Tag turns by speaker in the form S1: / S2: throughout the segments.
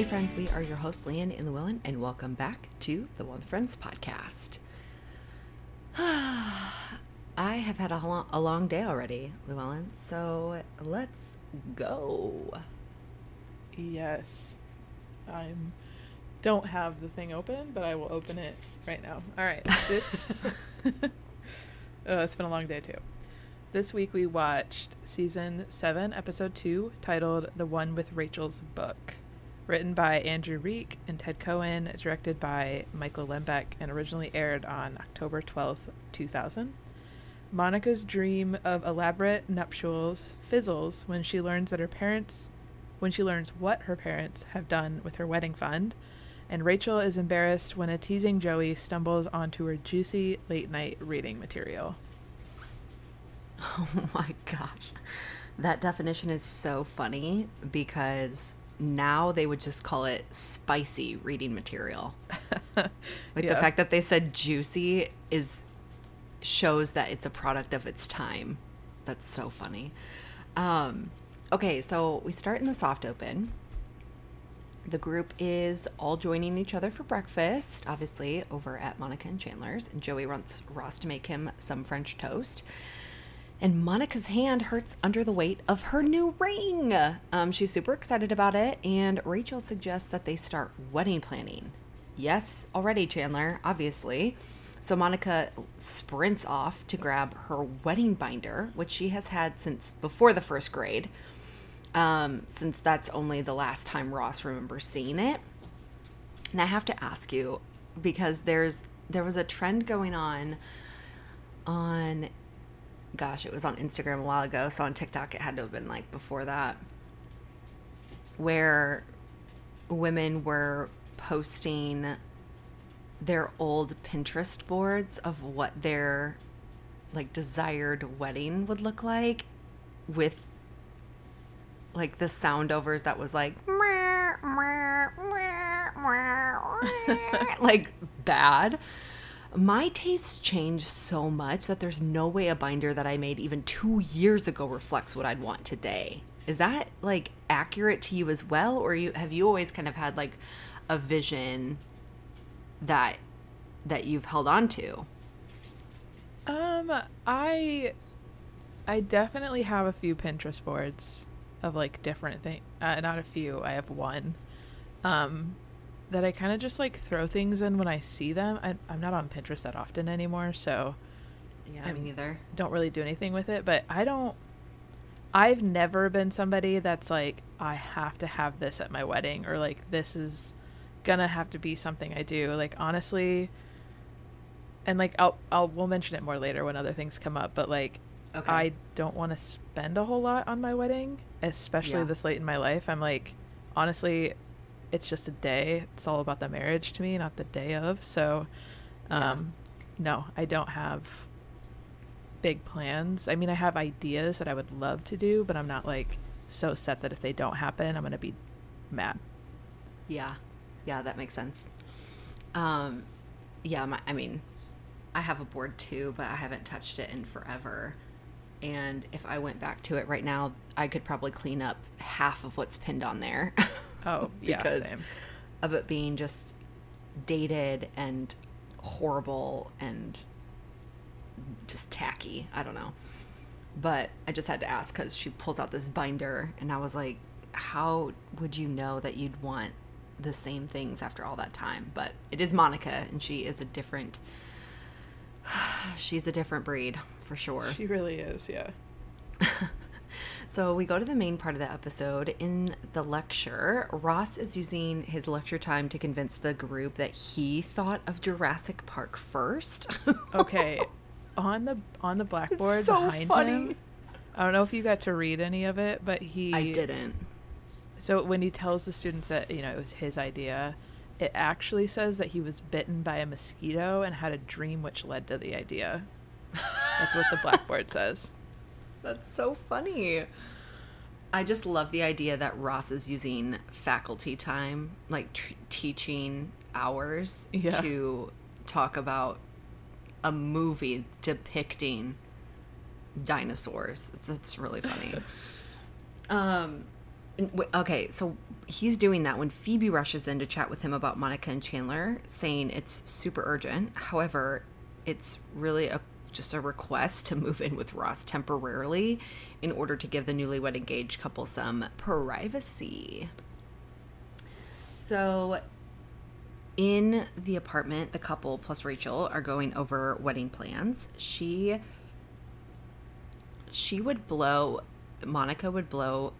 S1: Hey, friends, we are your hosts, Leanne and Luellen, and welcome back to the One with Friends podcast. I have had a long, a long day already, Luellen, so let's go.
S2: Yes. I'm don't have the thing open, but I will open it right now. All right. This Oh, it's been a long day too. This week we watched season 7, episode 2, titled The One with Rachel's Book. Written by Andrew Reich and Ted Cohen, directed by Michael Lembeck, and originally aired on October 12th, 2000. Monica's dream of elaborate nuptials fizzles when she learns that her parents when she learns what her parents have done with her wedding fund, and Rachel is embarrassed when a teasing Joey stumbles onto her juicy late night reading material.
S1: Oh my gosh. That definition is so funny because now they would just call it spicy reading material. like the fact that they said juicy is shows that it's a product of its time. That's so funny. Um, okay, so we start in the soft open. The group is all joining each other for breakfast, obviously over at Monica and Chandler's. And Joey wants Ross to make him some French toast and Monica's hand hurts under the weight of her new ring. Um, she's super excited about it, and Rachel suggests that they start wedding planning. Yes, already, Chandler, obviously. So Monica sprints off to grab her wedding binder, which she has had since before the first grade, um, since that's only the last time Ross remembers seeing it. And I have to ask you because there's there was a trend going on on gosh, it was on Instagram a while ago. So on TikTok, it had to have been like before that, where women were posting their old Pinterest boards of what their like desired wedding would look like with like the sound overs that was like like bad my tastes change so much that there's no way a binder that I made even two years ago reflects what I'd want today. Is that like accurate to you as well, or you have you always kind of had like a vision that that you've held on to?
S2: Um, I I definitely have a few Pinterest boards of like different things. Uh, not a few. I have one. Um, that I kind of just like throw things in when I see them. I, I'm not on Pinterest that often anymore, so
S1: Yeah,
S2: I'm-
S1: me neither.
S2: don't really do anything with it. But I don't. I've never been somebody that's like I have to have this at my wedding or like this is gonna have to be something I do. Like honestly, and like I'll I'll we'll mention it more later when other things come up. But like
S1: Okay.
S2: I don't want to spend a whole lot on my wedding, especially
S1: Yeah.
S2: this late in my life. I'm like, honestly, it's just a day. It's all about the marriage to me, not the day of. So,
S1: Yeah.
S2: um, no, I don't have big plans. I mean, I have ideas that I would love to do, but I'm not like so set that if they don't happen, I'm going to be mad.
S1: Yeah, yeah, that makes sense. Um, yeah, my, I mean, I have a board too, but I haven't touched it in forever. And if I went back to it right now, I could probably clean up half of what's pinned on there.
S2: Oh, yeah,
S1: because
S2: same.
S1: of it being just dated and horrible and just tacky. I don't know. But I just had to ask because she pulls out this binder, and I was like, how would you know that you'd want the same things after all that time? But it is Monica, and she is a different. She's a different breed for sure.
S2: She really is, yeah.
S1: So we go to the main part of the episode. In the lecture, Ross is using his lecture time to convince the group that he thought of Jurassic Park first.
S2: Okay, on the on the blackboard
S1: so
S2: behind
S1: funny.
S2: him. I don't know if you got to read any of it, but he
S1: I didn't.
S2: So when he tells the students that you know it was his idea, it actually says that he was bitten by a mosquito and had a dream which led to the idea. That's what the blackboard says.
S1: That's so funny. I just love the idea that Ross is using faculty time, like tr- teaching hours,
S2: Yeah.
S1: to talk about a movie depicting dinosaurs. It's, it's really funny. um, Okay, so he's doing that when Phoebe rushes in to chat with him about Monica and Chandler, saying it's super urgent. However, it's really a just a request to move in with Ross temporarily in order to give the newlywed engaged couple some privacy. So, in the apartment, the couple plus Rachel are going over wedding plans. She she would blow Monica would blow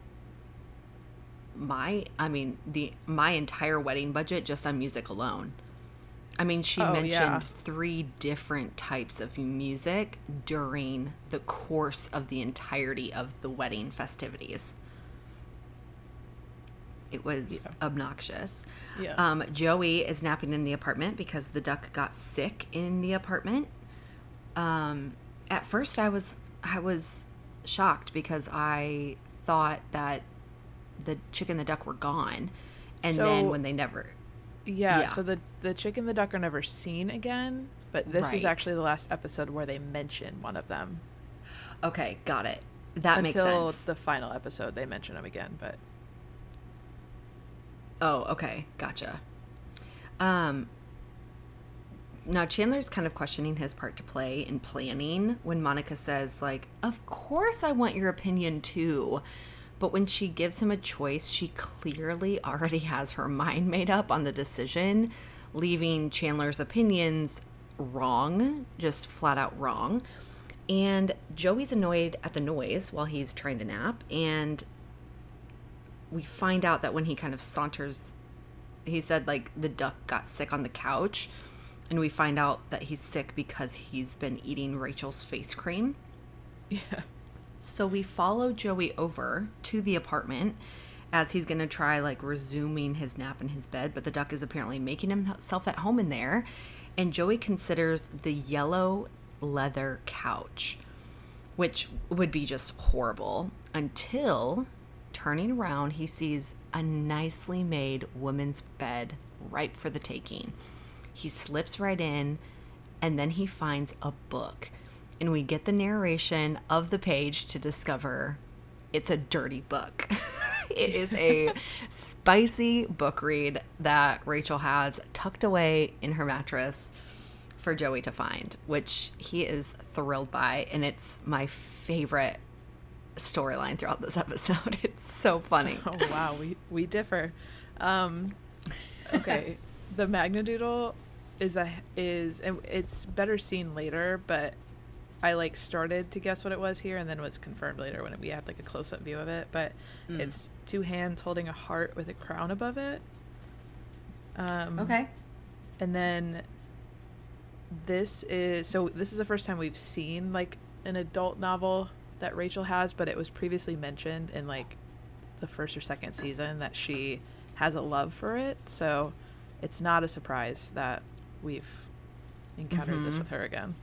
S1: my I mean the my entire wedding budget just on music alone. I mean, she
S2: Oh,
S1: mentioned
S2: yeah.
S1: three different types of music during the course of the entirety of the wedding festivities. It was
S2: Yeah.
S1: obnoxious.
S2: Yeah.
S1: Um, Joey is napping in the apartment because the duck got sick in the apartment. Um, at first, I was I was shocked because I thought that the chicken and the duck were gone, and then when they never,
S2: Yeah,
S1: Yeah.
S2: so the the chick and the duck are never seen again, but this
S1: Right.
S2: is actually the last episode where they mention one of them.
S1: okay, got it. That makes
S2: Until
S1: sense.
S2: the final episode, they mention them again. But
S1: Oh, okay, gotcha. Um, now Chandler's kind of questioning his part to play in planning when Monica says, like, "Of course I want your opinion too." But when she gives him a choice, she clearly already has her mind made up on the decision, leaving Chandler's opinions wrong, just flat out wrong. And Joey's annoyed at the noise while he's trying to nap, and we find out that when he kind of saunters he said like the duck got sick on the couch and we find out that he's sick because he's been eating Rachel's face cream.
S2: yeah,
S1: So we follow Joey over to the apartment as he's going to try like resuming his nap in his bed, but the duck is apparently making himself at home in there. And Joey considers the yellow leather couch, which would be just horrible until turning around, he sees a nicely made woman's bed ripe for the taking. He slips right in and then he finds a book. And we get the narration of the page to discover it's a dirty book. it is a spicy book read that Rachel has tucked away in her mattress for Joey to find, which he is thrilled by. And it's my favorite storyline throughout this episode. It's so funny.
S2: oh wow, we we differ. Um, okay, the Magna Doodle is a is and it's better seen later, but I like started to guess what it was here, and then was confirmed later when we had like a close up view of it. But
S1: Mm.
S2: it's two hands holding a heart with a crown above it. Um,
S1: Okay.
S2: and then this is so this is the first time we've seen like an adult novel that Rachel has, but it was previously mentioned in like the first or second season that she has a love for it. So it's not a surprise that we've encountered this
S1: Mhm.
S2: with her again.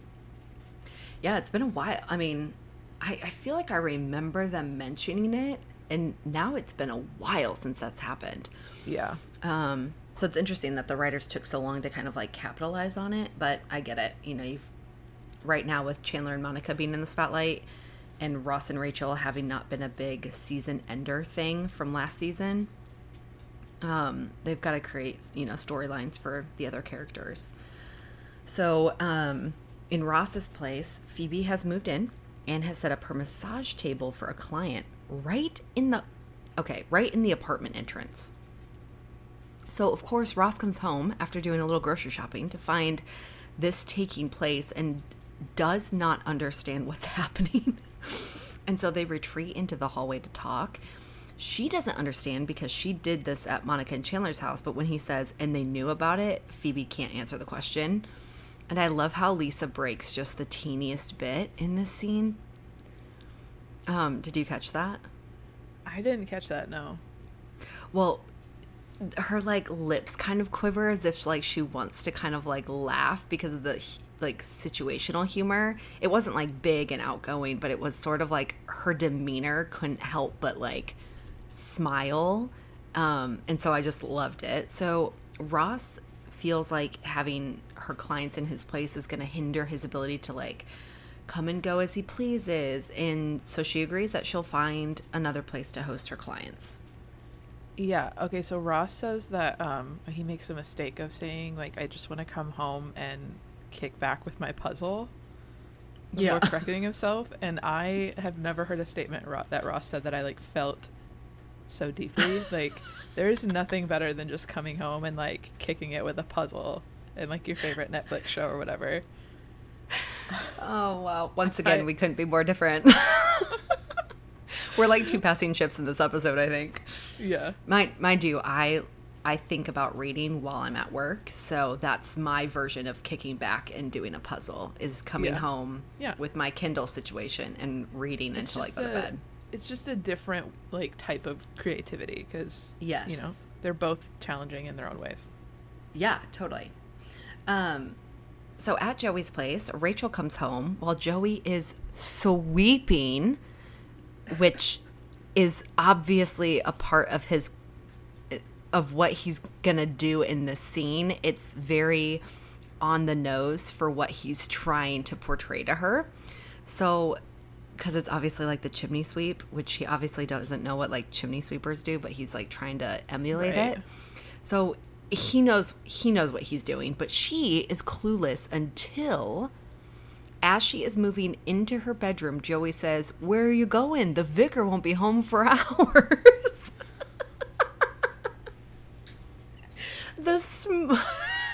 S1: Yeah, it's been a while. I mean, I, I feel like I remember them mentioning it, and now it's been a while since that's happened.
S2: Yeah.
S1: Um, so it's interesting that the writers took so long to kind of like capitalize on it, but I get it. You know, you've right now with Chandler and Monica being in the spotlight and Ross and Rachel having not been a big season ender thing from last season. Um, they've got to create, you know, storylines for the other characters. So, um, in Ross's place, Phoebe has moved in and has set up her massage table for a client right in the okay, right in the apartment entrance. So, of course, Ross comes home after doing a little grocery shopping to find this taking place and does not understand what's happening. and so they retreat into the hallway to talk. She doesn't understand because she did this at Monica and Chandler's house, but when he says, and they knew about it, Phoebe can't answer the question. And I love how Lisa breaks just the teeniest bit in this scene. Um, did you catch that?
S2: I didn't catch that, no.
S1: Well, her like lips kind of quiver as if like she wants to kind of like laugh because of the like situational humor. It wasn't like big and outgoing, but it was sort of like her demeanor couldn't help but like smile. Um, and so I just loved it. So Ross feels like having her clients in his place is going to hinder his ability to like come and go as he pleases. And so she agrees that she'll find another place to host her clients.
S2: Yeah. Okay. So Ross says that um, he makes a mistake of saying like, "I just want to come home and kick back with my puzzle." before
S1: Yeah.
S2: correcting himself, and I have never heard a statement that Ross said that I like felt so deeply. like, there is nothing better than just coming home and like kicking it with a puzzle and like your favorite Netflix show or whatever.
S1: Oh wow! Once again,
S2: I-
S1: we couldn't be more different. We're like two passing ships in this episode, I think.
S2: Yeah.
S1: Mind, mind you, I I think about reading while I'm at work, so that's my version of kicking back and doing a puzzle. Is coming
S2: Yeah.
S1: home
S2: Yeah.
S1: with my Kindle situation and reading
S2: It's
S1: until I go to bed.
S2: It's just a different like type of creativity because yes, you know they're both challenging in their own ways.
S1: Yeah, totally. Um, so at Joey's place, Rachel comes home while Joey is sweeping, which is obviously a part of his of what he's gonna do in this scene. It's very on the nose for what he's trying to portray to her. So because it's obviously like the chimney sweep, which he obviously doesn't know what like chimney sweepers do, but he's like trying to emulate
S2: Right.
S1: it. So he knows he knows what he's doing, but she is clueless until as she is moving into her bedroom, Joey says, "Where are you going? The vicar won't be home for hours." the sm-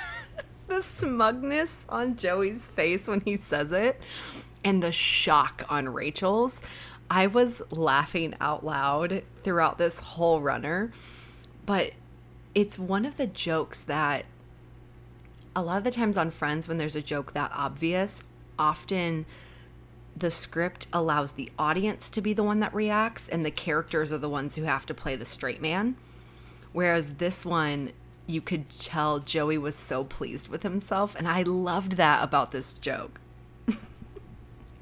S1: the smugness on Joey's face when he says it and the shock on Rachel's. I was laughing out loud throughout this whole runner, but it's one of the jokes that a lot of the times on Friends, when there's a joke that obvious, often the script allows the audience to be the one that reacts, and the characters are the ones who have to play the straight man. Whereas this one, you could tell Joey was so pleased with himself, and I loved that about this joke.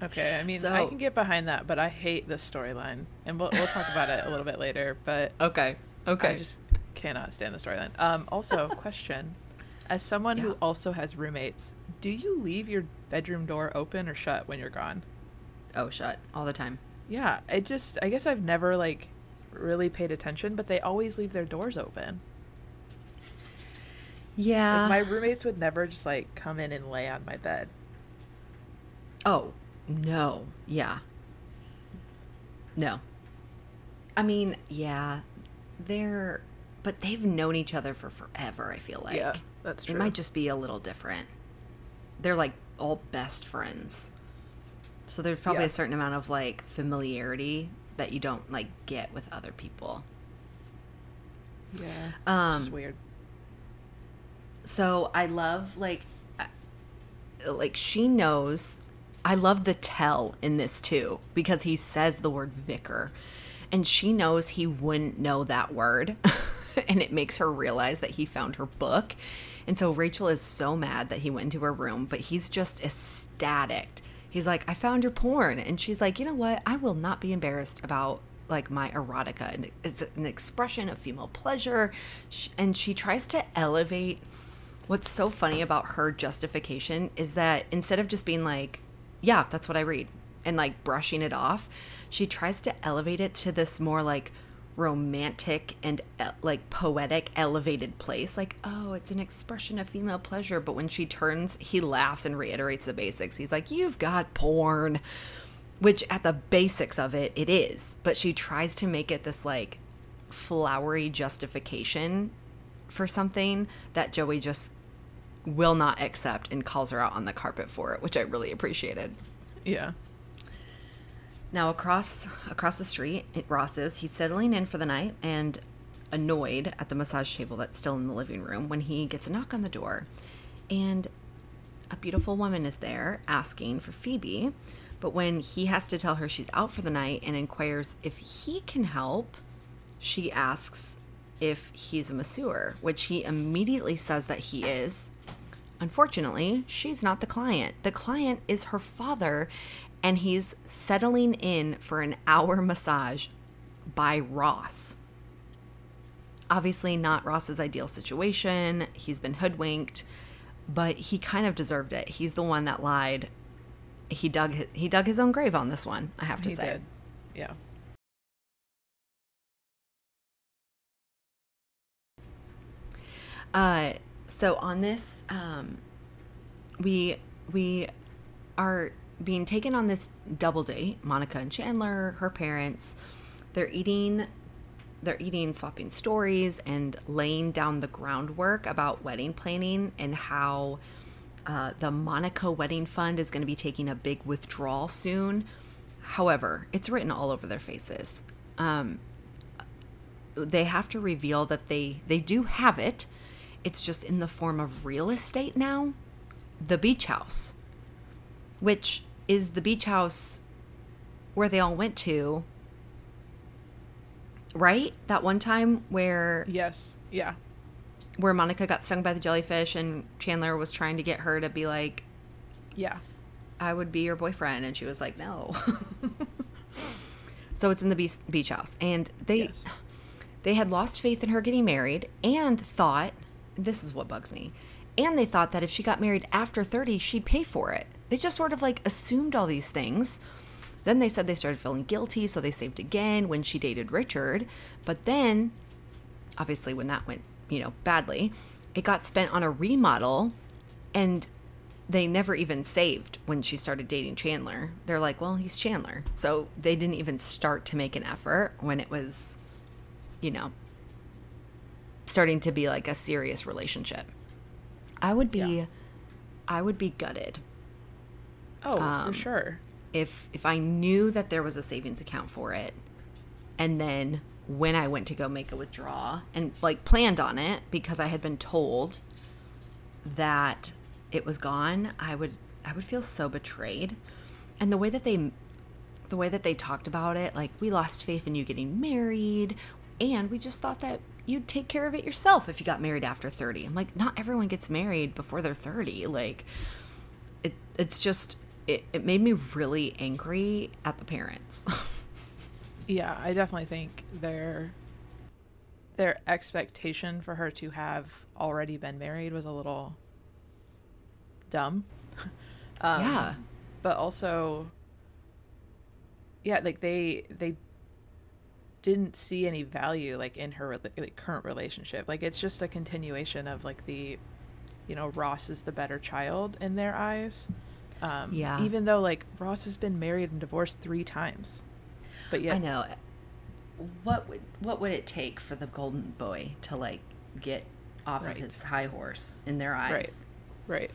S2: Okay, I mean I can get behind that, but I hate this storyline, and we'll we'll talk about it a little bit later. But
S1: Okay.
S2: I just cannot stand the storyline. Um, also, question: As someone
S1: Yeah.
S2: who also has roommates, do you leave your bedroom door open or shut when you're gone?
S1: oh, shut all the time.
S2: Yeah, it just I guess I've never like really paid attention, but they always leave their doors open.
S1: Yeah.
S2: Like, my roommates would never just like come in and lay on my bed.
S1: Oh, no. Yeah. No. I mean, yeah. They're but they've known each other for forever, I feel like.
S2: Yeah, that's true.
S1: It might just be a little different. They're like all best friends. So there's probably
S2: Yeah.
S1: a certain amount of like familiarity that you don't like get with other people.
S2: Yeah,
S1: Um
S2: it's weird.
S1: so I love like like she knows I love the tell in this too because he says the word vicar and she knows he wouldn't know that word and it makes her realize that he found her book. And so Rachel is so mad that he went into her room but he's just ecstatic. He's like I found your porn. And she's like you know what? I will not be embarrassed about like my erotica. And it's an expression of female pleasure. And she tries to elevate what's so funny about her justification is that instead of just being like, yeah, that's what I read, and like brushing it off, she tries to elevate it to this more like romantic and like poetic, elevated place. Like, oh, it's an expression of female pleasure. But when she turns, he laughs and reiterates the basics. He's like, you've got porn, which at the basics of it, it is. But she tries to make it this like flowery justification for something that Joey just will not accept and calls her out on the carpet for it, which I really appreciated.
S2: Yeah,
S1: Now across across the street at Ross's, he's settling in for the night and annoyed at the massage table that's still in the living room when he gets a knock on the door. And a beautiful woman is there asking for Phoebe, but when he has to tell her she's out for the night and inquires if he can help, she asks if he's a masseur, which he immediately says that he is. Unfortunately, she's not the client. The client is her father, and he's settling in for an hour massage by Ross. Obviously, not Ross's ideal situation. He's been hoodwinked, but he kind of deserved it. He's the one that lied. He dug he dug his own grave on this one. I have to
S2: he
S1: say.
S2: did. Yeah.
S1: Uh, so on this, um, we we are being taken on this double date. Monica and Chandler, her parents, they're eating they're eating swapping stories and laying down the groundwork about wedding planning and how uh, the Monica Wedding Fund is going to be taking a big withdrawal soon. However, it's written all over their faces. Um, they have to reveal that they they do have it. It's just in the form of real estate now. The beach house, which is the beach house where they all went to right? That one time where
S2: Yes. Yeah.
S1: where Monica got stung by the jellyfish and Chandler was trying to get her to be like,
S2: Yeah.
S1: I would be your boyfriend, and she was like, no. so it's in the beach, beach house, and they
S2: Yes.
S1: they had lost faith in her getting married and thought this is what bugs me and they thought that if she got married after 30 she'd pay for it they just sort of like assumed all these things then they said they started feeling guilty so they saved again when she dated richard but then obviously when that went you know badly it got spent on a remodel and they never even saved when she started dating Chandler. They're like, well, he's Chandler. So they didn't even start to make an effort when it was, you know, starting to be like a serious relationship. I would be
S2: Yeah.
S1: I would be gutted
S2: Oh,
S1: Um,
S2: for sure.
S1: if if I knew that there was a savings account for it and then when I went to go make a withdrawal and like planned on it because I had been told that it was gone, I would I would feel so betrayed. And the way that they the way that they talked about it, like we lost faith in you getting married and we just thought that you'd take care of it yourself if you got married after 30. I'm like not everyone gets married before they're 30. Like it it's just it, it made me really angry at the parents.
S2: Yeah, I definitely think their their expectation for her to have already been married was a little dumb. um,
S1: yeah.
S2: but also yeah like they they didn't see any value like in her like, current relationship like it's just a continuation of like the you know ross is the better child in their eyes um
S1: Yeah.
S2: even though like ross has been married and divorced three times but yeah,
S1: I know. What would what would it take for the golden boy to like get off
S2: Right.
S1: of his high horse in their eyes?
S2: Right. Right.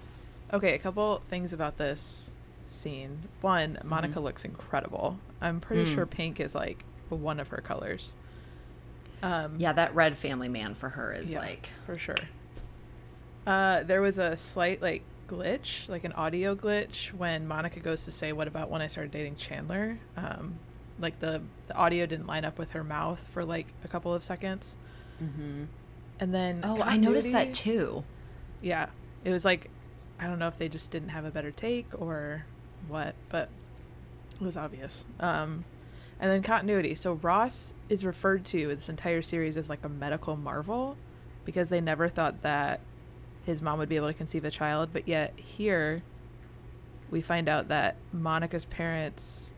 S2: Okay, a couple things about this scene. One, Monica looks incredible. I'm pretty
S1: Mm.
S2: sure pink is like one of her colors. Um,
S1: Yeah, that red family man for her is
S2: yeah,
S1: like
S2: for sure. Uh, there was a slight like glitch, like an audio glitch, when Monica goes to say, "What about when I started dating Chandler?" Um, like the the audio didn't line up with her mouth for like a couple of seconds,
S1: Mhm.
S2: and then
S1: Oh, I noticed that too.
S2: yeah it was like i don't know if they just didn't have a better take or what but it was obvious um and then continuity so ross is referred to in this entire series as like a medical marvel because they never thought that his mom would be able to conceive a child but yet here we find out that monica's parents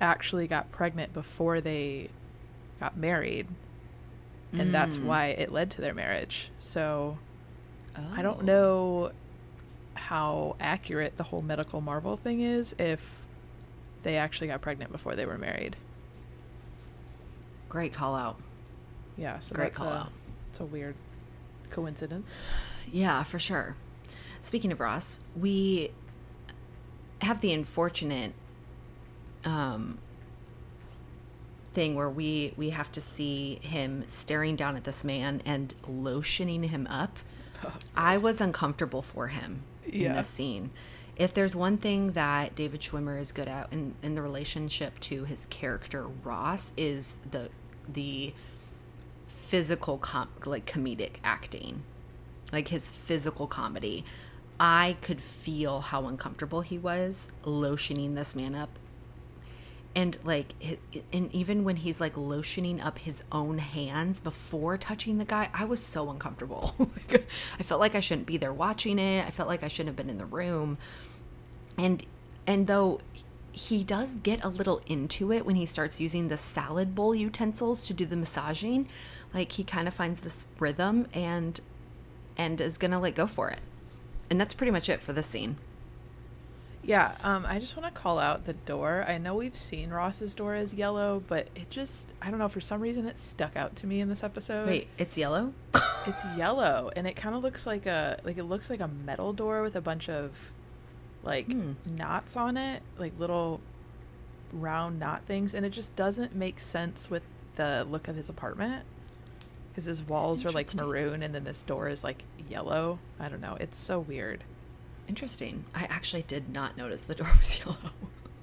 S2: actually got pregnant before they got married and that's
S1: Mm.
S2: why it led to their marriage so I don't
S1: Oh.
S2: know how accurate the whole medical marvel thing is if they actually got pregnant before they were married.
S1: Great call out.
S2: Yeah, so
S1: Great
S2: that's
S1: call
S2: a,
S1: out.
S2: It's a weird coincidence.
S1: Yeah, for sure. Speaking of Ross, we have the unfortunate um, thing where we we have to see him staring down at this man and lotioning him up. I was uncomfortable for him in this scene. If there's one thing that David Schwimmer is good at in, in the relationship to his character Ross is the the physical com- like comedic acting like his physical comedy. I could feel how uncomfortable he was lotioning this man up. And like and even when he's like lotioning up his own hands before touching the guy i was so uncomfortable. Like, i felt like i shouldn't be there watching it. I felt like i shouldn't have been in the room. And and though he does get a little into it when he starts using the salad bowl utensils to do the massaging like he kind of finds this rhythm and and is gonna like go for it. And that's pretty much it for this scene.
S2: Yeah, um, I just want to call out the door. I know we've seen Ross's door as yellow, but it just, I don't know, for some reason it stuck out to me in this episode.
S1: Wait, it's yellow?
S2: It's yellow, and it kind of looks like a, like it looks like a metal door with a bunch of, like,
S1: Hmm.
S2: knots on it, like little round knot things, and it just doesn't make sense with the look of his apartment. Because his walls are like maroon, and then this door is like yellow. I don't know. It's so weird.
S1: Interesting. I actually did not notice the door was yellow.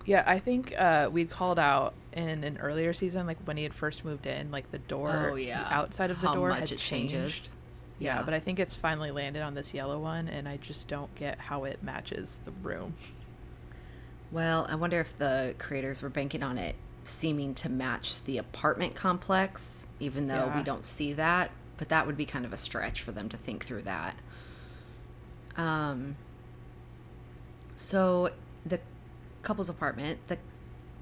S2: Yeah, I think uh, we'd called out in an earlier season, like when he had first moved in, like the door,
S1: Oh, yeah.
S2: the outside of the
S1: How
S2: door
S1: much
S2: had changed.
S1: changes.
S2: Yeah,
S1: Yeah.
S2: but I think it's finally landed on this yellow one, and I just don't get how it matches the room.
S1: Well, I wonder if the creators were banking on it seeming to match the apartment complex, even though we don't see that. But that would be kind of a stretch for them to think through that. Um. So the couple's apartment, the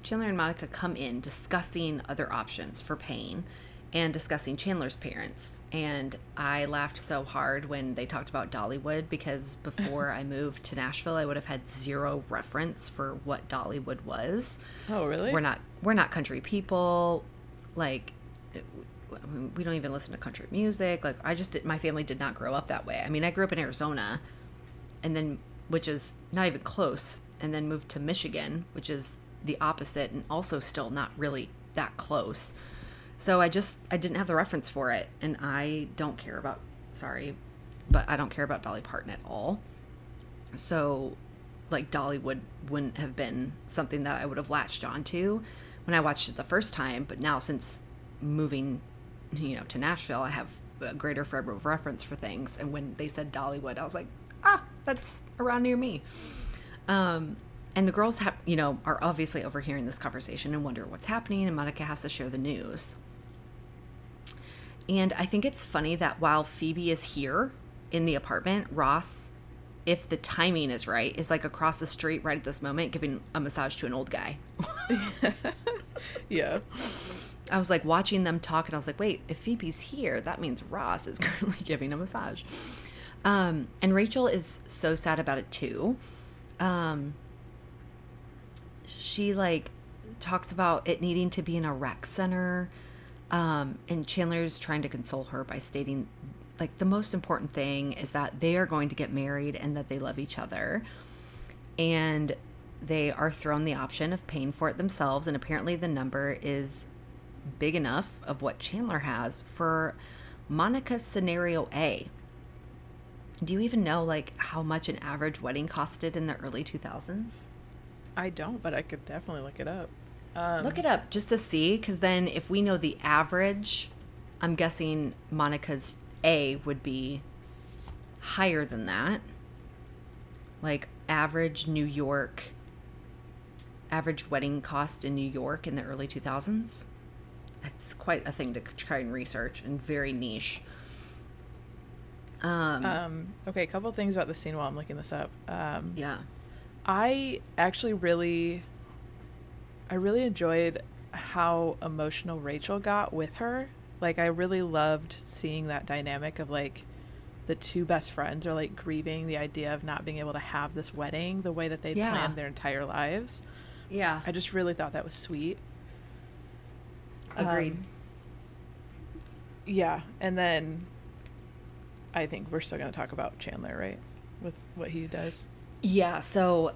S1: Chandler and Monica come in discussing other options for Payne and discussing Chandler's parents. And I laughed so hard when they talked about Dollywood because before I moved to Nashville, I would have had zero reference for what Dollywood was.
S2: Oh, really?
S1: We're not we're not country people. Like it- I mean, we don't even listen to country music. Like I just did, my family did not grow up that way. I mean, I grew up in Arizona and then which is not even close and then moved to Michigan, which is the opposite and also still not really that close. So I just I didn't have the reference for it and I don't care about sorry, but I don't care about Dolly Parton at all. So like Dollywood wouldn't have been something that I would have latched onto when I watched it the first time, but now since moving, you know, to Nashville, I have a greater frame of reference for things. And when they said Dollywood, I was like, ah, that's around near me. Um, and the girls have, you know, are obviously overhearing this conversation and wonder what's happening. And Monica has to share the news. And I think it's funny that while Phoebe is here in the apartment, Ross, if the timing is right, is like across the street right at this moment giving a massage to an old guy.
S2: yeah.
S1: I was like watching them talk and I was like, wait, if Phoebe's here, that means Ross is currently giving a massage. Um, and Rachel is so sad about it too. Um, she like talks about it needing to be in a rec center. Um, and Chandler's trying to console her by stating like the most important thing is that they are going to get married and that they love each other. And they are thrown the option of paying for it themselves. And apparently the number is big enough of what Chandler has for Monica's scenario A. Do you even know like how much an average wedding costed in the early 2000s?
S2: I don't, but I could definitely look it up. Um,
S1: Look it up just to see cuz then if we know the average, I'm guessing Monica's A would be higher than that. Like average New York average wedding cost in New York in the early 2000s. That's quite a thing to try and research and very niche. Um,
S2: Um, okay, a couple things about the scene while I'm looking this up. Um,
S1: yeah.
S2: I actually really, I really enjoyed how emotional Rachel got with her. Like, I really loved seeing that dynamic of like the two best friends are like grieving the idea of not being able to have this wedding the way that they'd
S1: Yeah.
S2: planned their entire lives.
S1: Yeah.
S2: I just really thought that was sweet.
S1: Agreed.
S2: Um, yeah, and then I think we're still going to talk about Chandler, right? With what he does.
S1: Yeah, so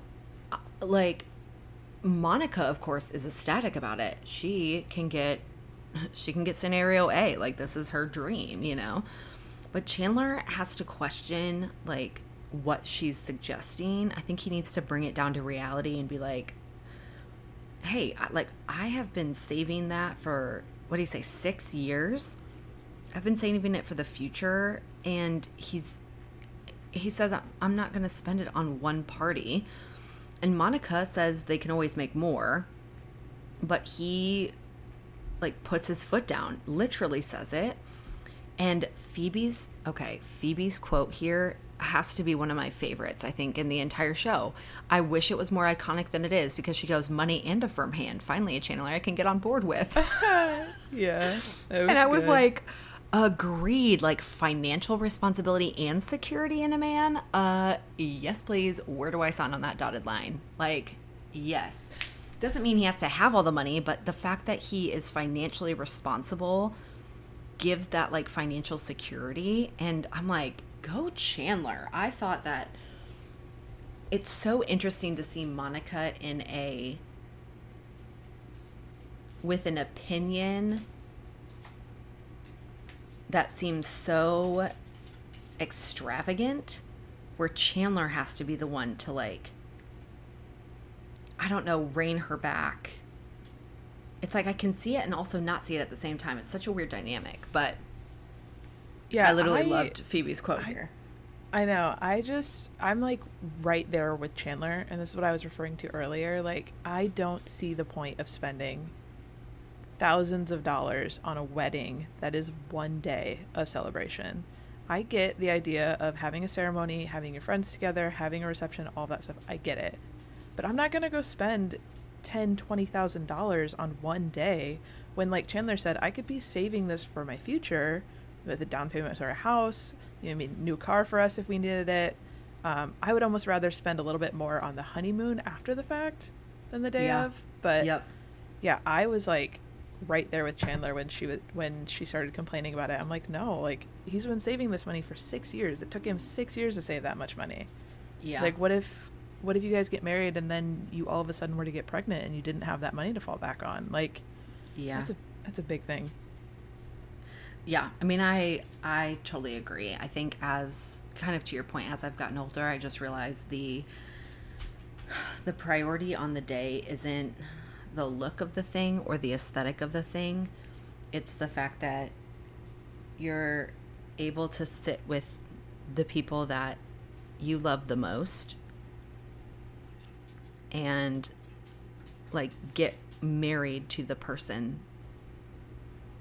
S1: uh, like Monica of course is ecstatic about it. She can get she can get scenario A, like this is her dream, you know. But Chandler has to question like what she's suggesting. I think he needs to bring it down to reality and be like, "Hey, like I have been saving that for what do you say, 6 years? I've been saving it for the future." And he's he says "I'm- i'm not going to spend it on one party and monica says they can always make more but he like puts his foot down literally says it and phoebe's okay phoebe's quote here has to be one of my favorites i think in the entire show i wish it was more iconic than it is because she goes money and a firm hand finally a Chandler i can get on board with
S2: Yeah.
S1: and I was
S2: good.
S1: like, Agreed. Like financial responsibility and security in a man. Uh, yes, please. Where do I sign on that dotted line? Like, yes. Doesn't mean he has to have all the money, but the fact that he is financially responsible gives that like financial security. And I'm like, go Chandler. I thought that it's so interesting to see Monica in a with an opinion that seems so extravagant where Chandler has to be the one to like I don't know, rein her back. It's like I can see it and also not see it at the same time. It's such a weird dynamic, but
S2: Yeah,
S1: I literally
S2: I-
S1: loved Phoebe's quote
S2: I-
S1: here.
S2: I know. I just I'm like right there with Chandler, and this is what I was referring to earlier. Like I don't see the point of spending thousands of dollars on a wedding that is one day of celebration. I get the idea of having a ceremony, having your friends together, having a reception, all that stuff. I get it. But I'm not gonna go spend ten, twenty thousand dollars on one day when like Chandler said, I could be saving this for my future with a down payment to our house, you know, I mean new car for us if we needed it. Um, I would almost rather spend a little bit more on the honeymoon after the fact than the day
S1: Yeah.
S2: of. But
S1: Yep.
S2: yeah, I was like right there with Chandler when she was when she started complaining about it. I'm like, no, like he's been saving this money for six years. It took him six years to save that much money.
S1: Yeah.
S2: Like, what if what if you guys get married and then you all of a sudden were to get pregnant and you didn't have that money to fall back on? Like,
S1: yeah.
S2: that's a that's a big thing.
S1: Yeah, I mean, I I totally agree. I think as kind of to your point, as I've gotten older, I just realized the the priority on the day isn't the look of the thing or the aesthetic of the thing. It's the fact that you're able to sit with the people that you love the most and like get married to the person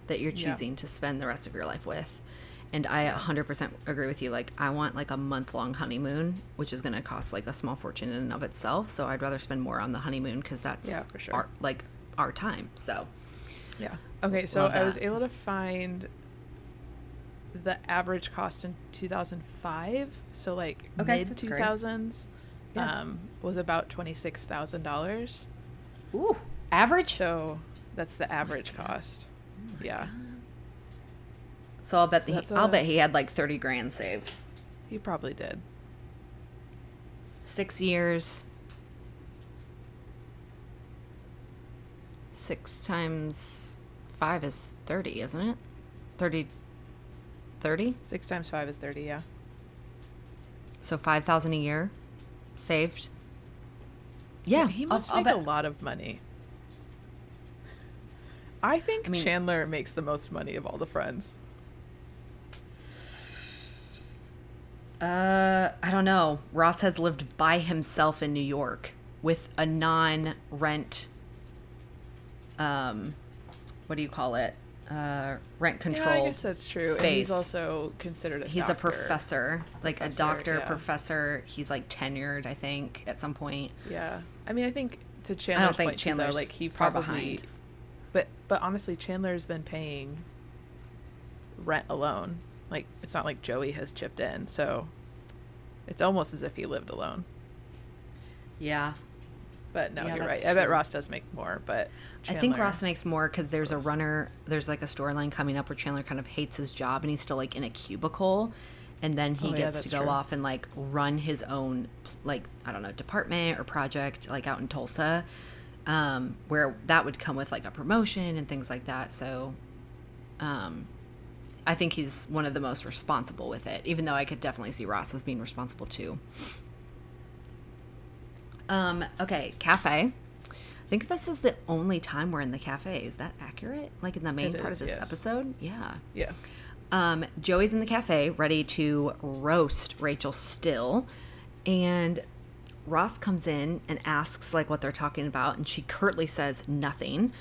S1: that you're
S2: Yeah.
S1: choosing to spend the rest of your life with. And I 100% agree with you. Like, I want like a month long honeymoon, which is going to cost like a small fortune in and of itself. So I'd rather spend more on the honeymoon because that's
S2: Yeah, for sure.
S1: our, like our time. So,
S2: Yeah. Okay, so I was able to find the average cost in 2005. So like
S1: Okay,
S2: mid 2000s
S1: Yeah.
S2: um, was about twenty six thousand dollars.
S1: ooh, average.
S2: So that's the average cost. Yeah,
S1: So I'll bet
S2: So
S1: he,
S2: that's
S1: I'll bet he had like 30 grand saved.
S2: he probably did.
S1: Six years. Six times five is 30, isn't it? 30. 30?
S2: Six times five is thirty. Yeah.
S1: So 5,000 a year saved. Yeah.
S2: he
S1: I'll-
S2: must
S1: I'll
S2: make a lot of money. I think
S1: I mean-
S2: Chandler makes the most money of all the friends.
S1: Uh, I don't know. Ross has lived by himself in New York with a non-rent. Um, what do you call it? Uh, rent control.
S2: Yeah, I guess that's true. And
S1: Space.
S2: he's also considered a
S1: He's a professor, like a doctor,
S2: yeah.
S1: professor. He's like tenured, I think, at some point.
S2: Yeah, I mean, I think to Chandler's
S1: think
S2: point too, though,
S1: Chandler's
S2: like he
S1: far
S2: probably,
S1: behind.
S2: But but honestly, Chandler's been paying rent alone. Like it's not like Joey has chipped in, so it's almost as if he lived alone.
S1: Yeah,
S2: But no,
S1: Yeah,
S2: you're right. I bet. Ross does make more, but
S1: I think Ross makes more because there's a runner. There's like a storyline coming up where Chandler kind of hates his job and he's still like in a cubicle, and then he
S2: Oh, yeah,
S1: gets to go
S2: true.
S1: off and like run his own like I don't know department or project like out in Tulsa, um, where that would come with like a promotion and things like that. So, um, I think he's one of the most responsible with it, even though I could definitely see Ross as being responsible too. Um, okay, cafe. I think this is the only time we're in the cafe. Is that accurate? Like in the main
S2: It
S1: part
S2: is,
S1: of this
S2: yes.
S1: episode? Yeah.
S2: Yeah,
S1: Um, Joey's in the cafe, ready to roast Rachel Still, and Ross comes in and asks like what they're talking about, and she curtly says nothing.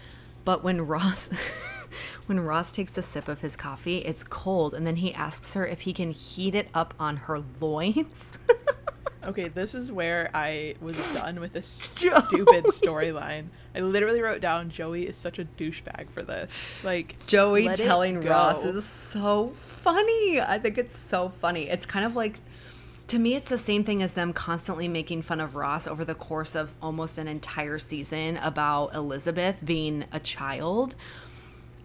S1: But when Ross, when Ross takes a sip of his coffee, it's cold, and then he asks her if he can heat it up on her loins.
S2: Okay, this is where I was done with this stupid storyline. I literally wrote down Joey is such a douchebag for this. Like
S1: Joey telling Ross is so funny. I think it's so funny. It's kind of like to me it's the same thing as them constantly making fun of Ross over the course of almost an entire season about Elizabeth being a child.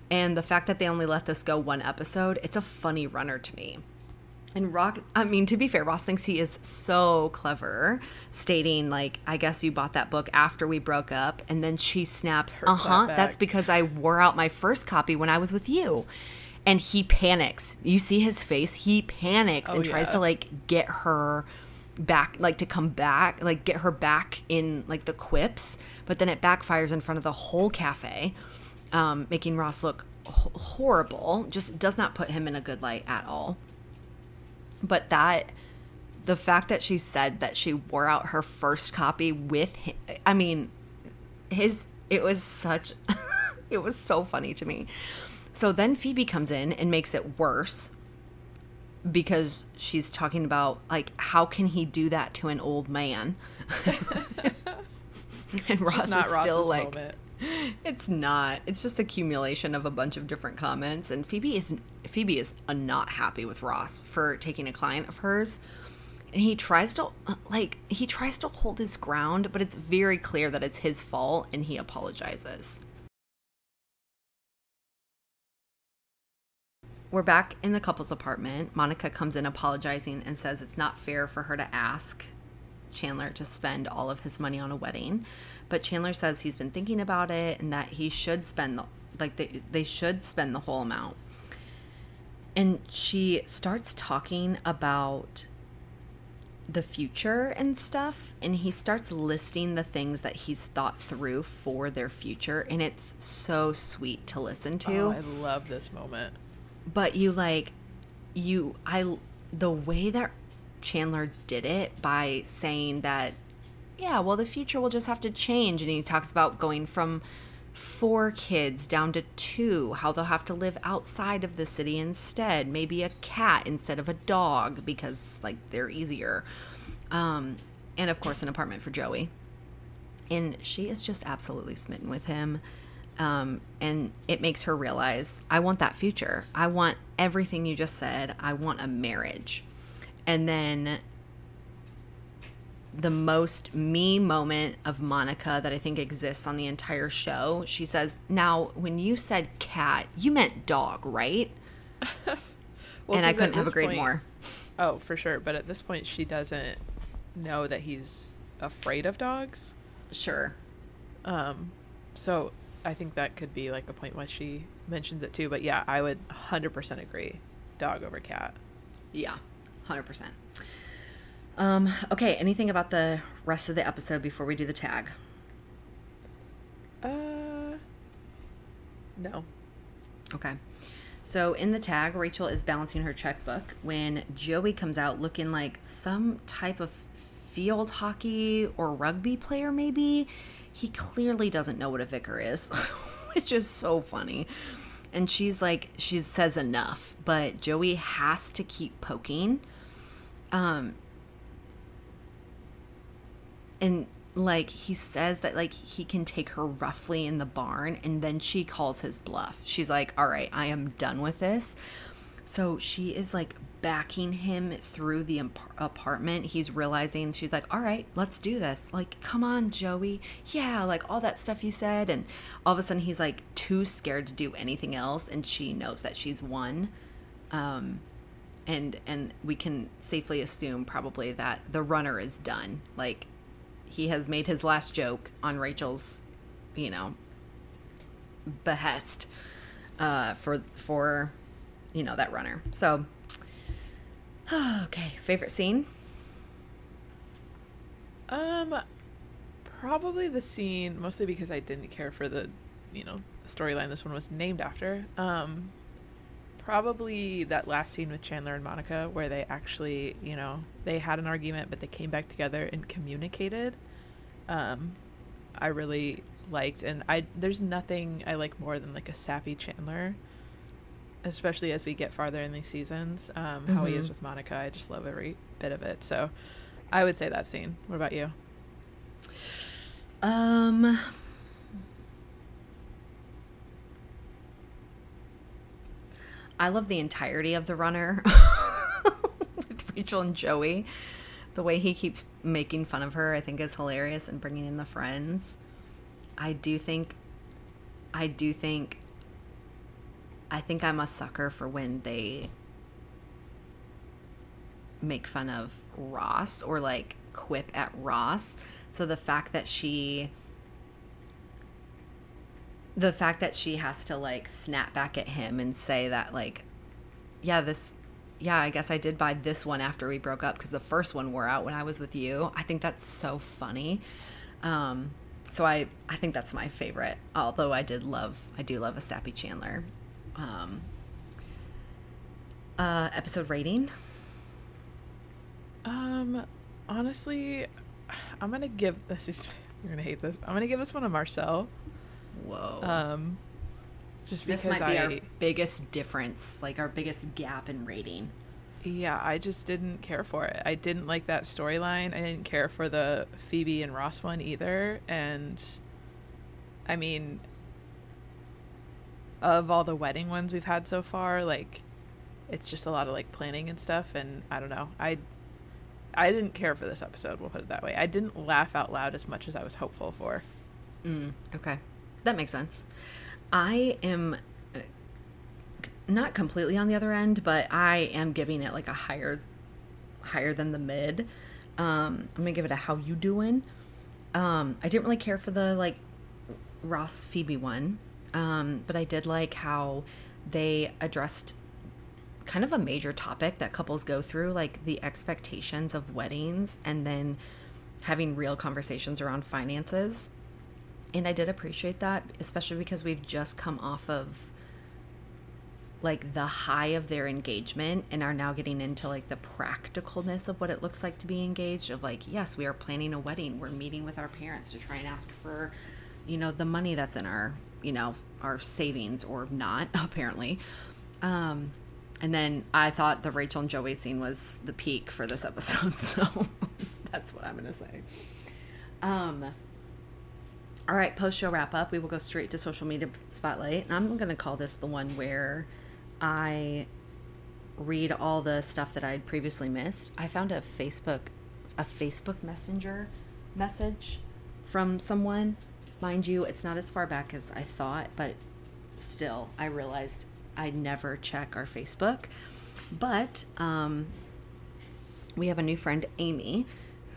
S1: And the fact that they only let this go one episode, it's a funny runner to me. And Rock, I mean, to be fair, Ross thinks he is so clever, stating, like, I guess you bought that book after we broke up. And then she snaps, uh huh, that's because I wore out my first copy when I was with you. And he panics. You see his face? He panics and
S2: Oh,
S1: tries
S2: yeah.
S1: to, like, get her back, like, to come back, like, get her back in, like, the quips. But then it backfires in front of the whole cafe, um, making Ross look h- horrible. Just does not put him in a good light at all but that the fact that she said that she wore out her first copy with him i mean his it was such it was so funny to me so then phoebe comes in and makes it worse because she's talking about like how can he do that to an old man and ross is
S2: Ross's
S1: still like
S2: moment.
S1: It's not. It's just accumulation of a bunch of different comments. And Phoebe is Phoebe is not happy with Ross for taking a client of hers. And he tries to like he tries to hold his ground, but it's very clear that it's his fault and he apologizes. We're back in the couple's apartment. Monica comes in apologizing and says it's not fair for her to ask Chandler to spend all of his money on a wedding. But Chandler says he's been thinking about it and that he should spend the like they they should spend the whole amount. And she starts talking about the future and stuff and he starts listing the things that he's thought through for their future and it's so sweet to listen to
S2: Oh, I love this moment.
S1: but you like you i the way that chandler did it by saying that yeah well the future will just have to change. And he talks about going from four kids down to two how they'll have to live outside of the city instead maybe a cat instead of a dog because like they're easier. Um and of course an apartment for joey. And she is just absolutely smitten with him. Um, and it makes her realize i want that future. I want everything you just said. I want a marriage and then the most me moment of monica that i think exists on the entire show she says now when you said cat you meant dog right
S2: Well,
S1: and I couldn't have agreed
S2: point-
S1: more
S2: Oh, for sure. But at this point, she doesn't know that he's afraid of dogs.
S1: sure
S2: Um, so I think that could be like a point why she mentions it too. But yeah, I would 100% agree. Dog over cat.
S1: Yeah, hundred percent. Um, okay, anything about the rest of the episode before we do the tag?
S2: Uh, no.
S1: Okay. So in the tag, Rachel is balancing her checkbook when Joey comes out looking like some type of field hockey or rugby player, maybe. He clearly doesn't know what a vicar is, which is so funny. And she's like, she says enough, but Joey has to keep poking. Um, and like he says that like he can take her roughly in the barn and then she calls his bluff. She's like all right i am done with this. So she is like backing him through the apartment. He's realizing she's like all right let's do this. Like come on joey. Yeah like all that stuff you said. And all of a sudden he's like too scared to do anything else and she knows that she's won. Um and and we can safely assume probably that the runner is done like he has made his last joke on Rachel's, you know, behest uh, for for you know that runner. So okay, favorite scene.
S2: Um, probably the scene, mostly because I didn't care for the, you know, storyline this one was named after. Um, probably that last scene with Chandler and Monica where they actually, you know, they had an argument, but they came back together and communicated. Um, I really liked, and I there's nothing I like more than like a sappy Chandler. Especially as we get farther in these seasons, um, how he is
S1: Mhm.
S2: with Monica, I just love every bit of it. So, I would say that scene. What about you?
S1: Um. I love the entirety of the runner with Rachel and Joey. The way he keeps making fun of her, I think, is hilarious and bringing in the friends. I do think, I do think, I think I'm a sucker for when they make fun of Ross or like quip at Ross. So the fact that she the fact that she has to like snap back at him and say that like yeah, this yeah, I guess I did buy this one after we broke up because the first one wore out when I was with you. I think that's so funny. Um so I I think that's my favorite. Although I did love I do love a sappy Chandler. Um uh episode rating.
S2: Um, honestly, I'm gonna give this. Is, you're gonna hate this. I'm gonna give this one to Marcel.
S1: Whoa.
S2: Um, just
S1: this
S2: because
S1: might be
S2: I,
S1: our biggest difference, like our biggest gap in rating.
S2: yeah, I just didn't care for it. I didn't like that storyline. I didn't care for the Phoebe and Ross one either. And I mean, of all the wedding ones we've had so far, like, it's just a lot of like planning and stuff. And I don't know. I I didn't care for this episode. We'll put it that way. I didn't laugh out loud as much as I was hopeful for.
S1: Mm, okay, that makes sense. I am uh, not completely on the other end, but I am giving it like a higher, higher than the mid. Um, I'm gonna give it a how you doing. Um, I didn't really care for the like Ross Phoebe one, um, but I did like how they addressed kind of a major topic that couples go through, like the expectations of weddings and then having real conversations around finances. And I did appreciate that, especially because we've just come off of like the high of their engagement and are now getting into like the practicalness of what it looks like to be engaged of like yes we are planning a wedding we're meeting with our parents to try and ask for you know the money that's in our you know our savings or not apparently um and then I thought the Rachel and Joey scene was the peak for this episode, so that's what I'm gonna say. Um. All right, post show wrap up. We will go straight to social media spotlight, and I'm gonna call this the one where I read all the stuff that I'd previously missed. I found a Facebook, a Facebook Messenger message from someone. Mind you, it's not as far back as I thought, but still, I realized I never check our Facebook. But um, we have a new friend, Amy,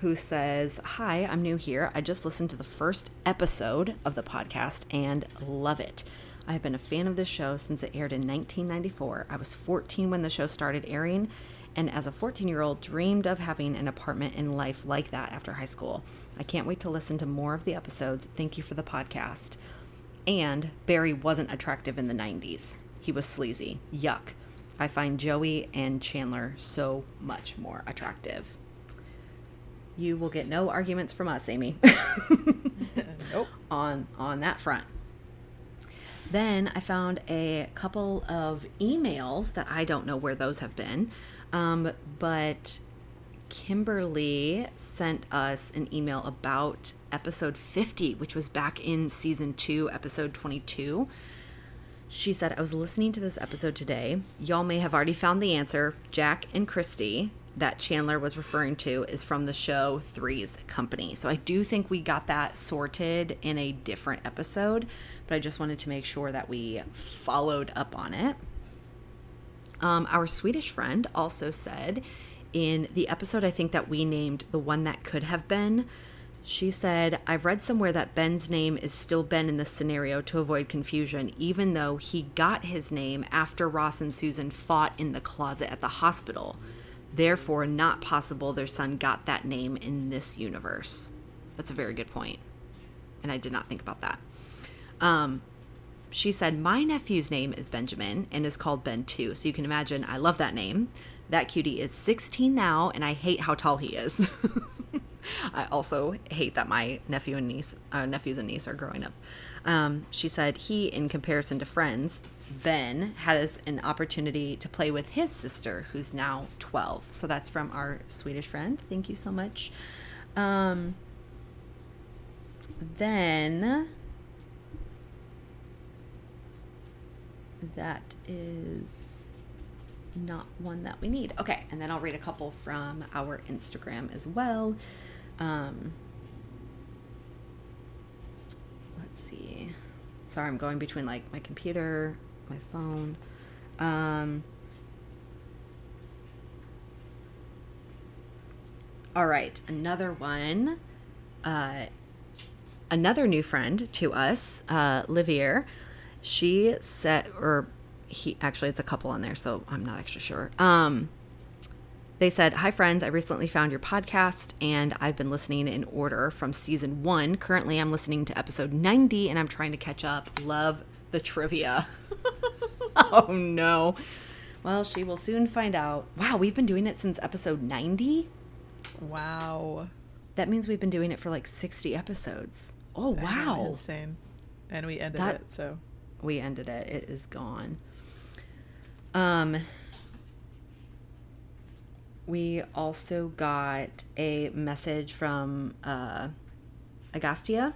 S1: who says, Hi, I'm new here. I just listened to the first episode of the podcast and love it. I have been a fan of this show since it aired in 1994. I was 14 when the show started airing, and as a 14 year old, dreamed of having an apartment in life like that after high school. I can't wait to listen to more of the episodes. Thank you for the podcast. And Barry wasn't attractive in the 90s. He was sleazy. Yuck. I find Joey and Chandler so much more attractive. You will get no arguments from us, Amy.
S2: nope.
S1: On on that front. Then I found a couple of emails that I don't know where those have been, um, but Kimberly sent us an email about episode 50, which was back in season two, episode 22. She said, I was listening to this episode today. Y'all may have already found the answer. Jack and Christy, that Chandler was referring to, is from the show Three's Company. So I do think we got that sorted in a different episode, but I just wanted to make sure that we followed up on it. Um, our Swedish friend also said in the episode, I think that we named the one that could have been. She said, I've read somewhere that Ben's name is still Ben in this scenario to avoid confusion, even though he got his name after Ross and Susan fought in the closet at the hospital. Therefore, not possible their son got that name in this universe. That's a very good point. And I did not think about that. Um, she said, My nephew's name is Benjamin and is called Ben too. So you can imagine, I love that name. That cutie is 16 now, and I hate how tall he is. I also hate that my nephew and niece, uh, nephews and niece are growing up. Um, she said he, in comparison to friends, Ben has an opportunity to play with his sister, who's now 12. So that's from our Swedish friend. Thank you so much. Um, then that is not one that we need. Okay, and then I'll read a couple from our Instagram as well. Um, let's see. Sorry, I'm going between like my computer, my phone. Um, all right, another one. Uh, another new friend to us, uh, Livier. She said, or he actually, it's a couple on there, so I'm not actually sure. Um, they said, Hi, friends. I recently found your podcast and I've been listening in order from season one. Currently, I'm listening to episode 90 and I'm trying to catch up. Love the trivia. oh, no. Well, she will soon find out. Wow, we've been doing it since episode 90?
S2: Wow.
S1: That means we've been doing it for like 60 episodes. Oh,
S2: know,
S1: wow.
S2: Insane. And we ended
S1: That-
S2: it, so.
S1: we ended it. It is gone. Um we also got a message from uh Agastia.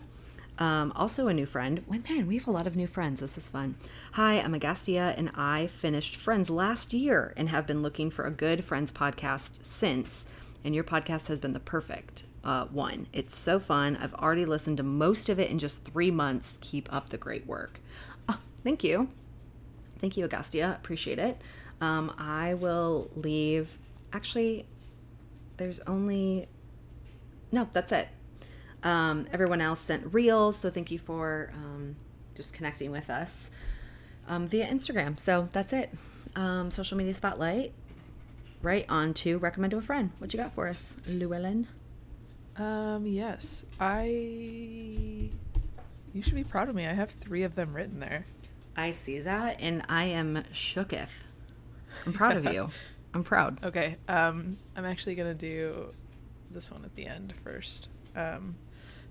S1: Um, also a new friend. Well, man, we have a lot of new friends. This is fun. Hi, I'm Agastia, and I finished Friends last year and have been looking for a good Friends podcast since. And your podcast has been the perfect uh, one. It's so fun. I've already listened to most of it in just three months. Keep up the great work. Oh, thank you. Thank you, Agustia. Appreciate it. Um, I will leave. Actually, there's only. No, that's it. Um, everyone else sent reels, so thank you for um, just connecting with us um, via Instagram. So that's it. Um, social media spotlight. Right on to recommend to a friend. What you got for us, Luellen?
S2: Um, yes. I. You should be proud of me. I have three of them written there.
S1: I see that, and I am shooketh. I'm proud of you. I'm proud.
S2: Okay. Um, I'm actually gonna do this one at the end first. Um,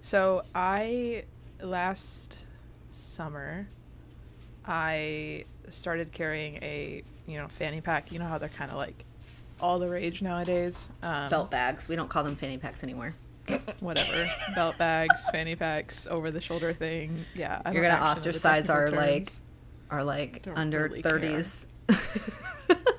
S2: so I last summer, I started carrying a you know fanny pack. You know how they're kind of like all the rage nowadays. Um,
S1: Belt bags. We don't call them fanny packs anymore.
S2: whatever belt bags, fanny packs, over the shoulder thing. Yeah, I
S1: You're gonna
S2: actually know the
S1: ostracize our
S2: technical
S1: like our like under
S2: really
S1: thirties.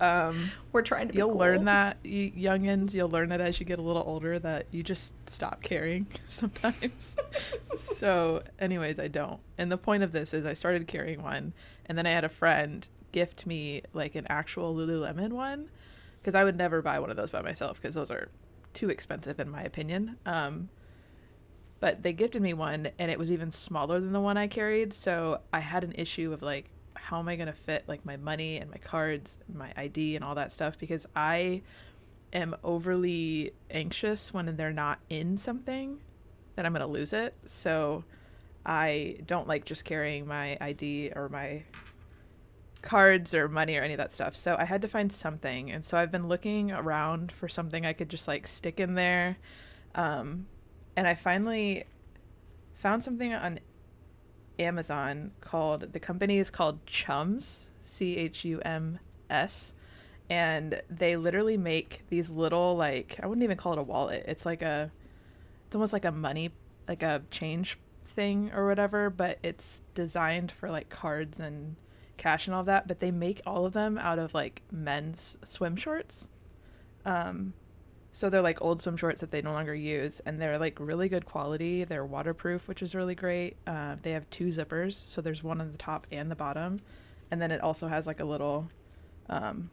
S2: Um,
S1: We're trying to. Be
S2: you'll
S1: cool.
S2: learn that, you youngins. You'll learn it as you get a little older that you just stop caring sometimes. so, anyways, I don't. And the point of this is, I started carrying one, and then I had a friend gift me like an actual Lululemon one, because I would never buy one of those by myself because those are too expensive in my opinion. Um, but they gifted me one, and it was even smaller than the one I carried. So I had an issue of like, how am I going to fit like my money and my cards, and my ID, and all that stuff? Because I am overly anxious when they're not in something that I'm going to lose it. So I don't like just carrying my ID or my cards or money or any of that stuff. So I had to find something. And so I've been looking around for something I could just like stick in there. Um, and I finally found something on Amazon called the company is called Chums, C H U M S. And they literally make these little like I wouldn't even call it a wallet. It's like a it's almost like a money like a change thing or whatever, but it's designed for like cards and cash and all that, but they make all of them out of like men's swim shorts. Um so they're like old swim shorts that they no longer use, and they're like really good quality. They're waterproof, which is really great. Uh, they have two zippers, so there's one on the top and the bottom, and then it also has like a little, um,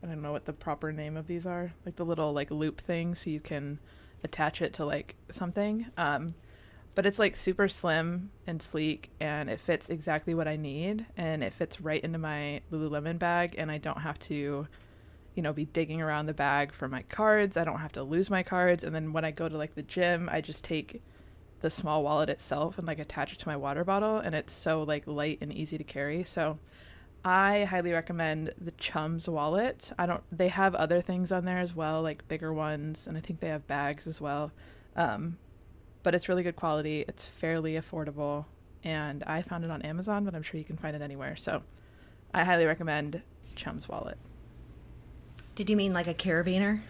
S2: I don't know what the proper name of these are, like the little like loop thing, so you can attach it to like something. Um, but it's like super slim and sleek, and it fits exactly what I need, and it fits right into my Lululemon bag, and I don't have to you know, be digging around the bag for my cards. I don't have to lose my cards. And then when I go to like the gym, I just take the small wallet itself and like attach it to my water bottle. And it's so like light and easy to carry. So I highly recommend the Chums wallet. I don't, they have other things on there as well, like bigger ones. And I think they have bags as well. Um, but it's really good quality. It's fairly affordable. and I found it on Amazon, but I'm sure you can find it anywhere. So I highly recommend Chum's Wallet.
S1: Did you mean like a carabiner?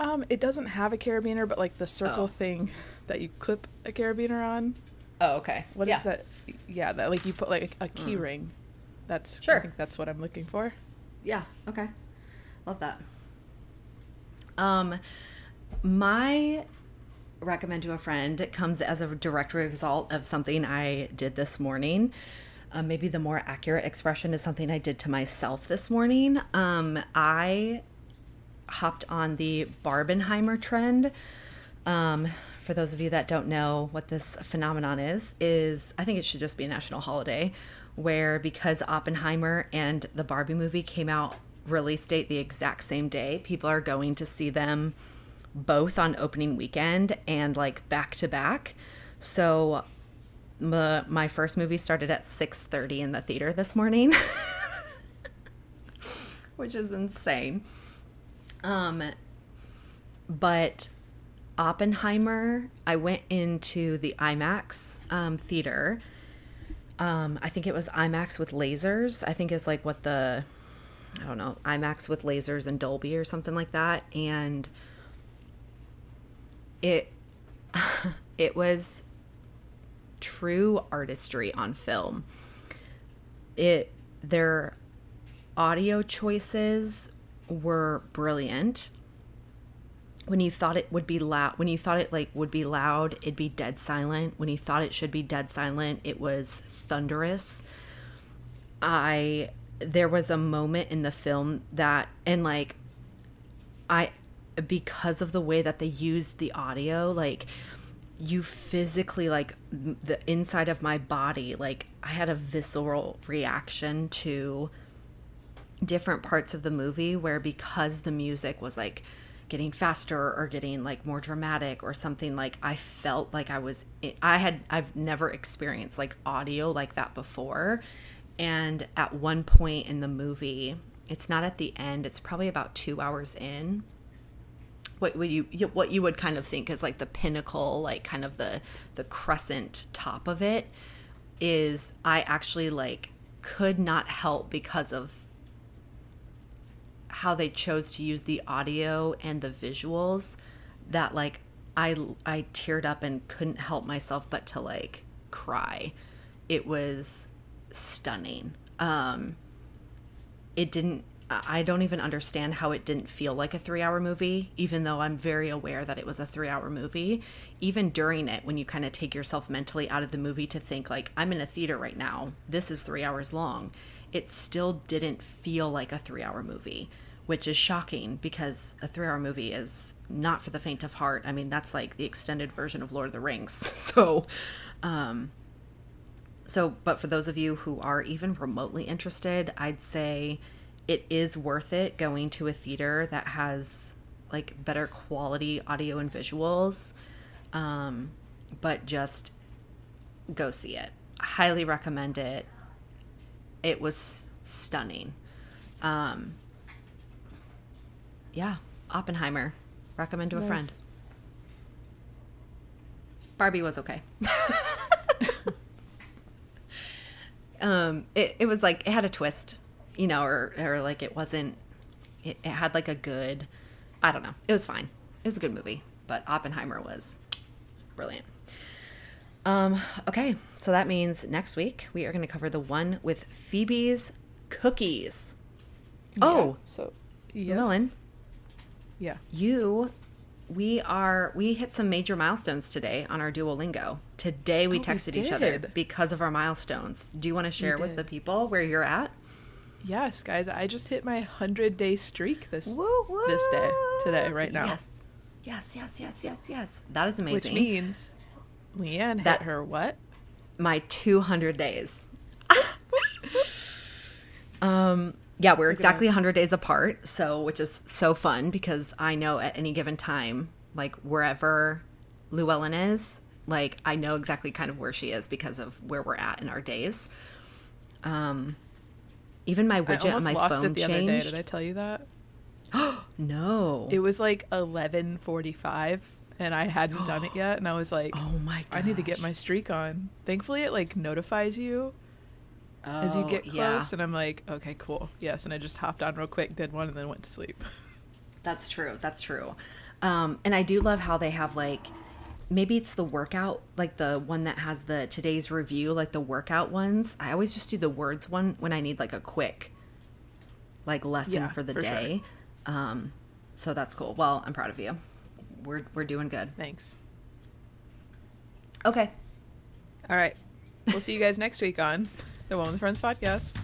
S2: Um, it doesn't have a carabiner, but like the circle
S1: Oh.
S2: thing that you clip a carabiner on.
S1: Oh, okay.
S2: What is
S1: yeah.
S2: that? Yeah, that like you put like a key ring. That's I
S1: Sure.
S2: think that's what I'm looking for.
S1: Yeah. Okay. Love that. Um, my recommend to a friend comes as a direct result of something I did this morning. Uh, maybe the more accurate expression is something I did to myself this morning. Um, I hopped on the Barbenheimer trend. Um, for those of you that don't know what this phenomenon is, is I think it should just be a national holiday where because Oppenheimer and the Barbie movie came out release date the exact same day, people are going to see them both on opening weekend and like back to back. So my, my first movie started at 6:30 in the theater this morning. Which is insane. Um but Oppenheimer, I went into the IMAX um, theater. Um, I think it was IMAX with lasers. I think is like what the, I don't know, IMAX with lasers and Dolby or something like that. And it, it was true artistry on film. It, their audio choices were brilliant. When you thought it would be loud when you thought it like would be loud it'd be dead silent. When you thought it should be dead silent it was thunderous. I there was a moment in the film that and like i because of the way that they used the audio like you physically like the inside of my body like i had a visceral reaction to different parts of the movie where because the music was like getting faster or getting like more dramatic or something like I felt like I was I had I've never experienced like audio like that before. And at one point in the movie it's not at the end it's probably about 2 hours in what would you what you would kind of think is like the pinnacle like kind of the the crescent top of it is I actually like could not help because of how they chose to use the audio and the visuals that like I I teared up and couldn't help myself but to like cry. It was stunning. Um it didn't I don't even understand how it didn't feel like a 3-hour movie even though I'm very aware that it was a 3-hour movie. Even during it when you kind of take yourself mentally out of the movie to think like I'm in a theater right now. This is 3 hours long. It still didn't feel like a 3-hour movie, which is shocking because a 3-hour movie is not for the faint of heart. I mean, that's like the extended version of Lord of the Rings. So, um so, but for those of you who are even remotely interested, I'd say it is worth it going to a theater that has like better quality audio and visuals. Um, but just go see it. Highly recommend it. It was stunning. Um, yeah, Oppenheimer. Recommend to a
S2: Nice.
S1: friend. Barbie was okay. um, it, it was like it had a twist, you know, or or like it wasn't. It, it had like a good. I don't know. It was fine. It was a good movie, but Oppenheimer was brilliant. Um, okay, so that means next week we are going to cover the one with Phoebe's cookies. Oh,
S2: Yeah, so yes.
S1: Millen,
S2: Yeah.
S1: you we are we hit some major milestones today on our duolingo today we
S2: Oh, we
S1: texted each other because of our milestones do you want to share with the people where you're at
S2: Yes, guys, I just hit my 100 day streak this
S1: Woo, woo.
S2: this day today right now.
S1: yes yes yes yes yes yes that is amazing
S2: Which means Leanne hit
S1: That-
S2: her what?
S1: my 200 days um yeah we're
S2: Look
S1: exactly
S2: us.
S1: 100 days apart so which is so fun because i know at any given time like wherever Luellen is like i know exactly kind of where she is because of where we're at in our days um even my widget on my
S2: lost
S1: phone
S2: it the other day. Did I tell you that?
S1: no
S2: It was like 11:45 and I hadn't done it yet, and I was like,
S1: Oh my god
S2: I need to get my streak on. Thankfully, it like notifies you as you
S1: Oh,
S2: get close,
S1: yeah.
S2: and I'm like, okay, cool, yes. And I just hopped on real quick, did one, and then went to sleep.
S1: That's true. That's true. Um, and I do love how they have like maybe it's the workout, like the one that has the today's review, like the workout ones. I always just do the words one when I need like a quick like lesson
S2: Yeah,
S1: for the
S2: for sure.
S1: day. Um, so that's cool. Well, I'm proud of you. We're we're doing good.
S2: Thanks.
S1: Okay.
S2: All right, we'll see you guys next week on the One with Friends podcast.